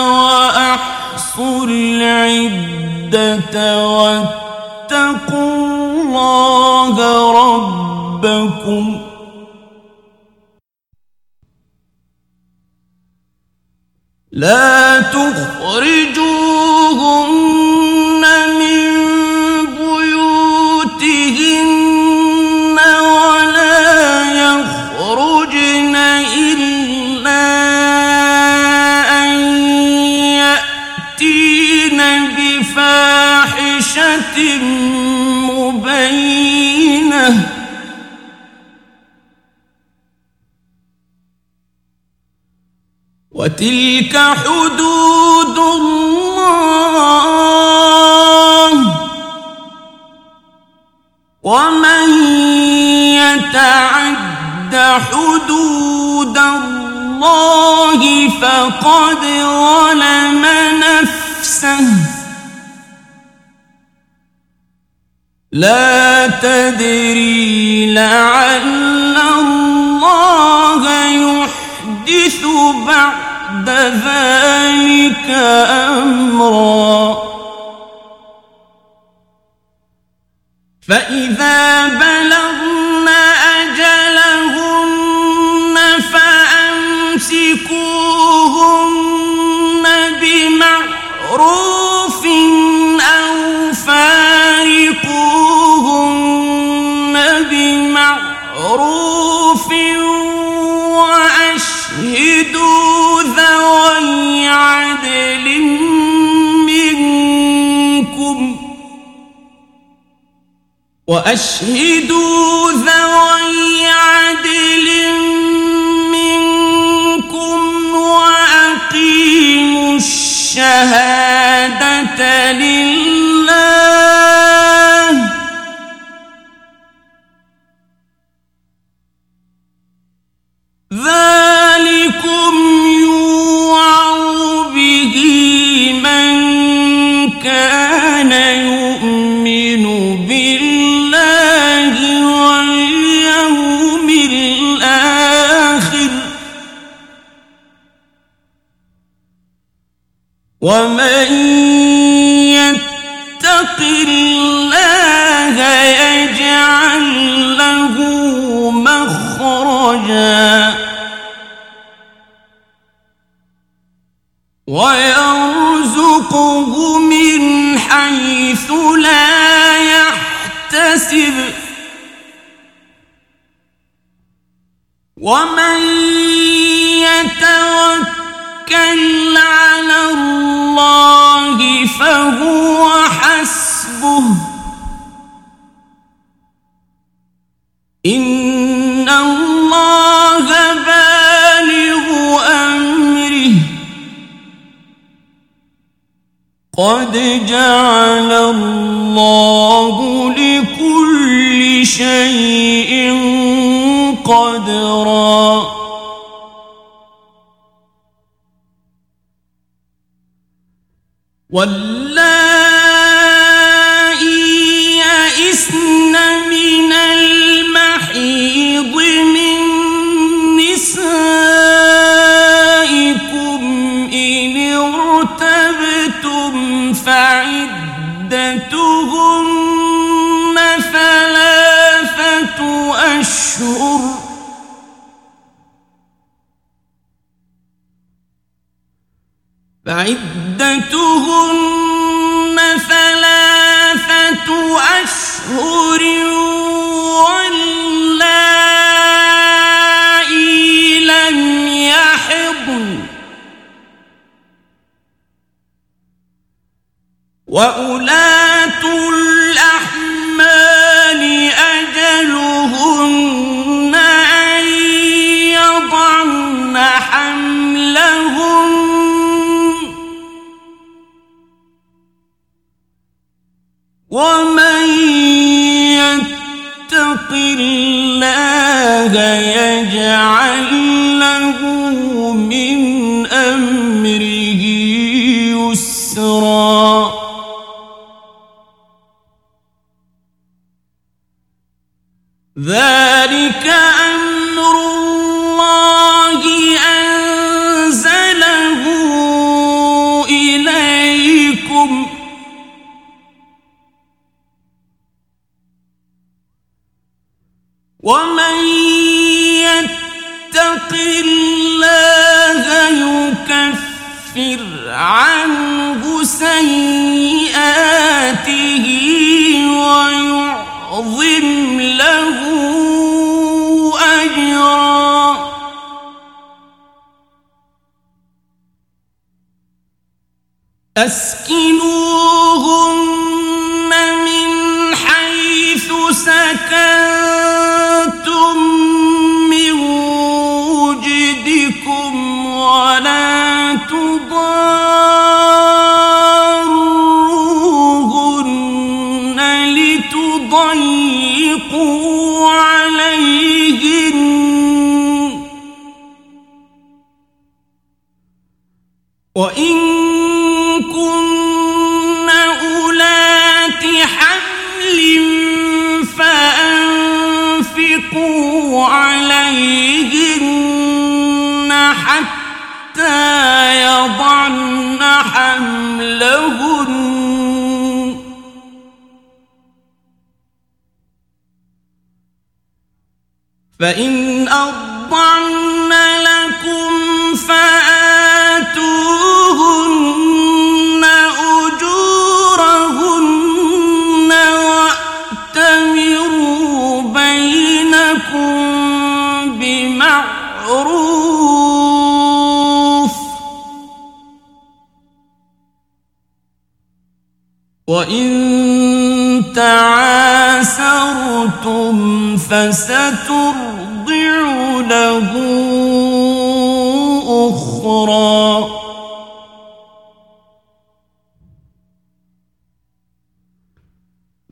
وأحصوا العدة واتقوا الله ربكم. لا تخرجوهن وتلك حدود الله. ومن يتعد حدود الله فقد ظلم نفسه. لا تدري لعل الله يحدث بعد ذلك أمرا. فإذا بلغن أجلهن فأمسكوهن بمعروف أو فارقوهن بمعروف وأشهدوا ذوي عدل منكم وأشهدوا ذوي عدل منكم وأقيموا الشهادة لله ومن يتق الله يجعل له مخرجا ويرزقه من حيث لا يحتسب ومن يتوكل الله فهو حسبه. إن الله بالغ أمره. قد جعل الله لكل شيء واللائي يئسن من المحيض من نسائكم إن ارتبتم فعدتهن ثلاثة أشهر فعدتهن ثلاثة أشهر واللائي لم يحضن. وأولاة الله يجعل له ومن يتق الله يكفر عنه سيئاته ويعظم له أجرا. أسكنوهن من حيث سكنتم فإن أرضعن لكم فآتوهن أجورهن وأتمروا بينكم بمعروف وإن تعاسرتم فسترضع له أخرى.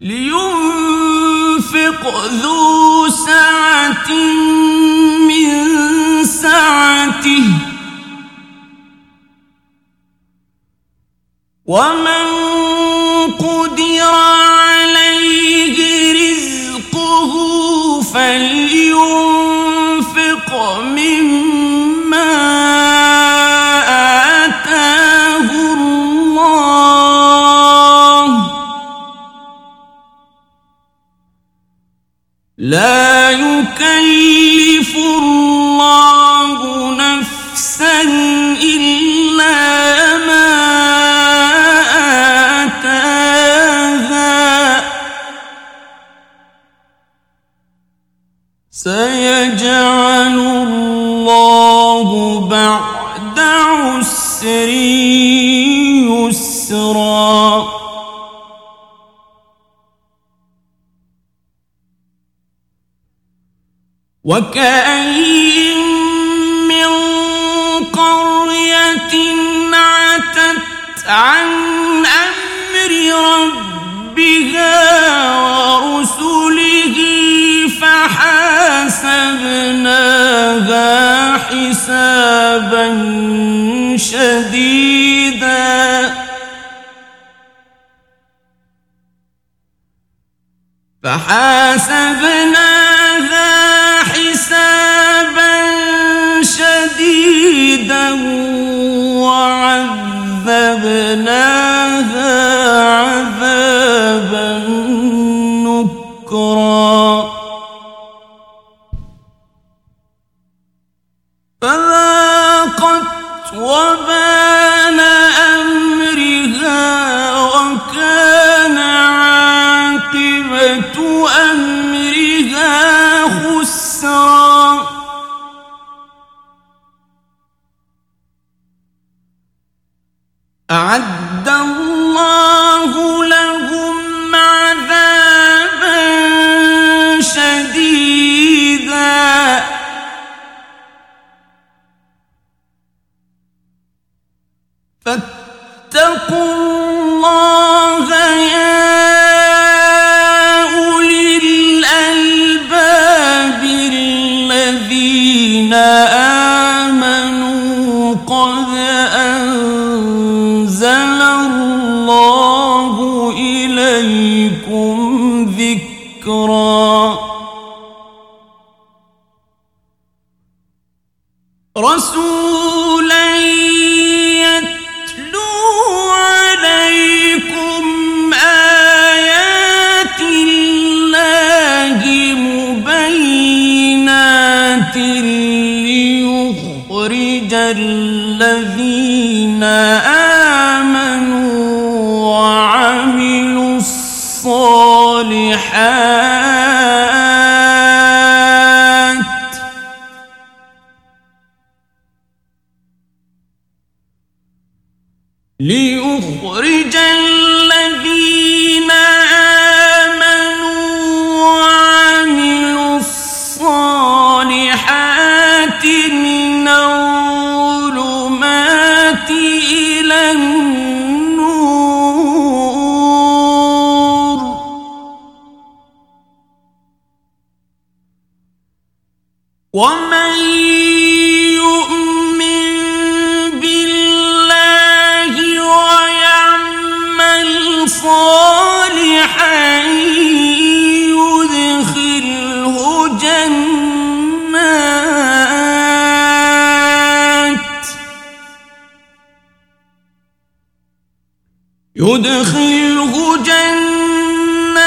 لينفق ذو سعة لا يكلف الله نفسا إلا ما آتاها. سيجعل الله بعد عسر يسرا. وكأين من قرية عتت عن أمر ربها ورسله فحاسبناها حسابا شديدا فحاسبناها أنزل الله إليكم ذكرا. رسولا يتلو عليكم آيات الله مبينات ليخرج الذين آمنوا يدخله جنات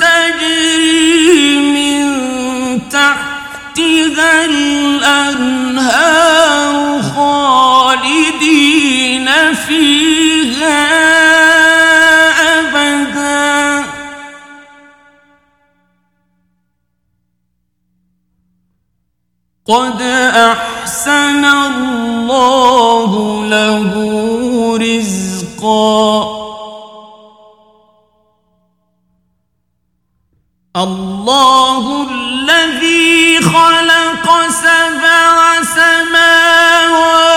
تجري من تحتها الأنهار خالدين فيها أبدا. قد الله الذي خلق سبع سماوات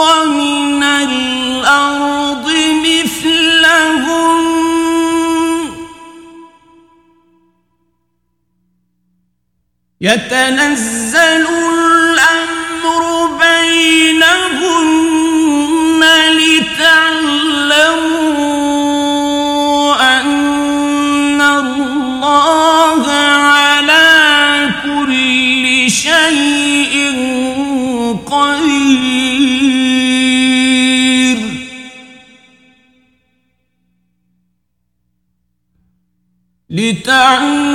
ومن الأرض مثلهن. يتنزل لتعلموا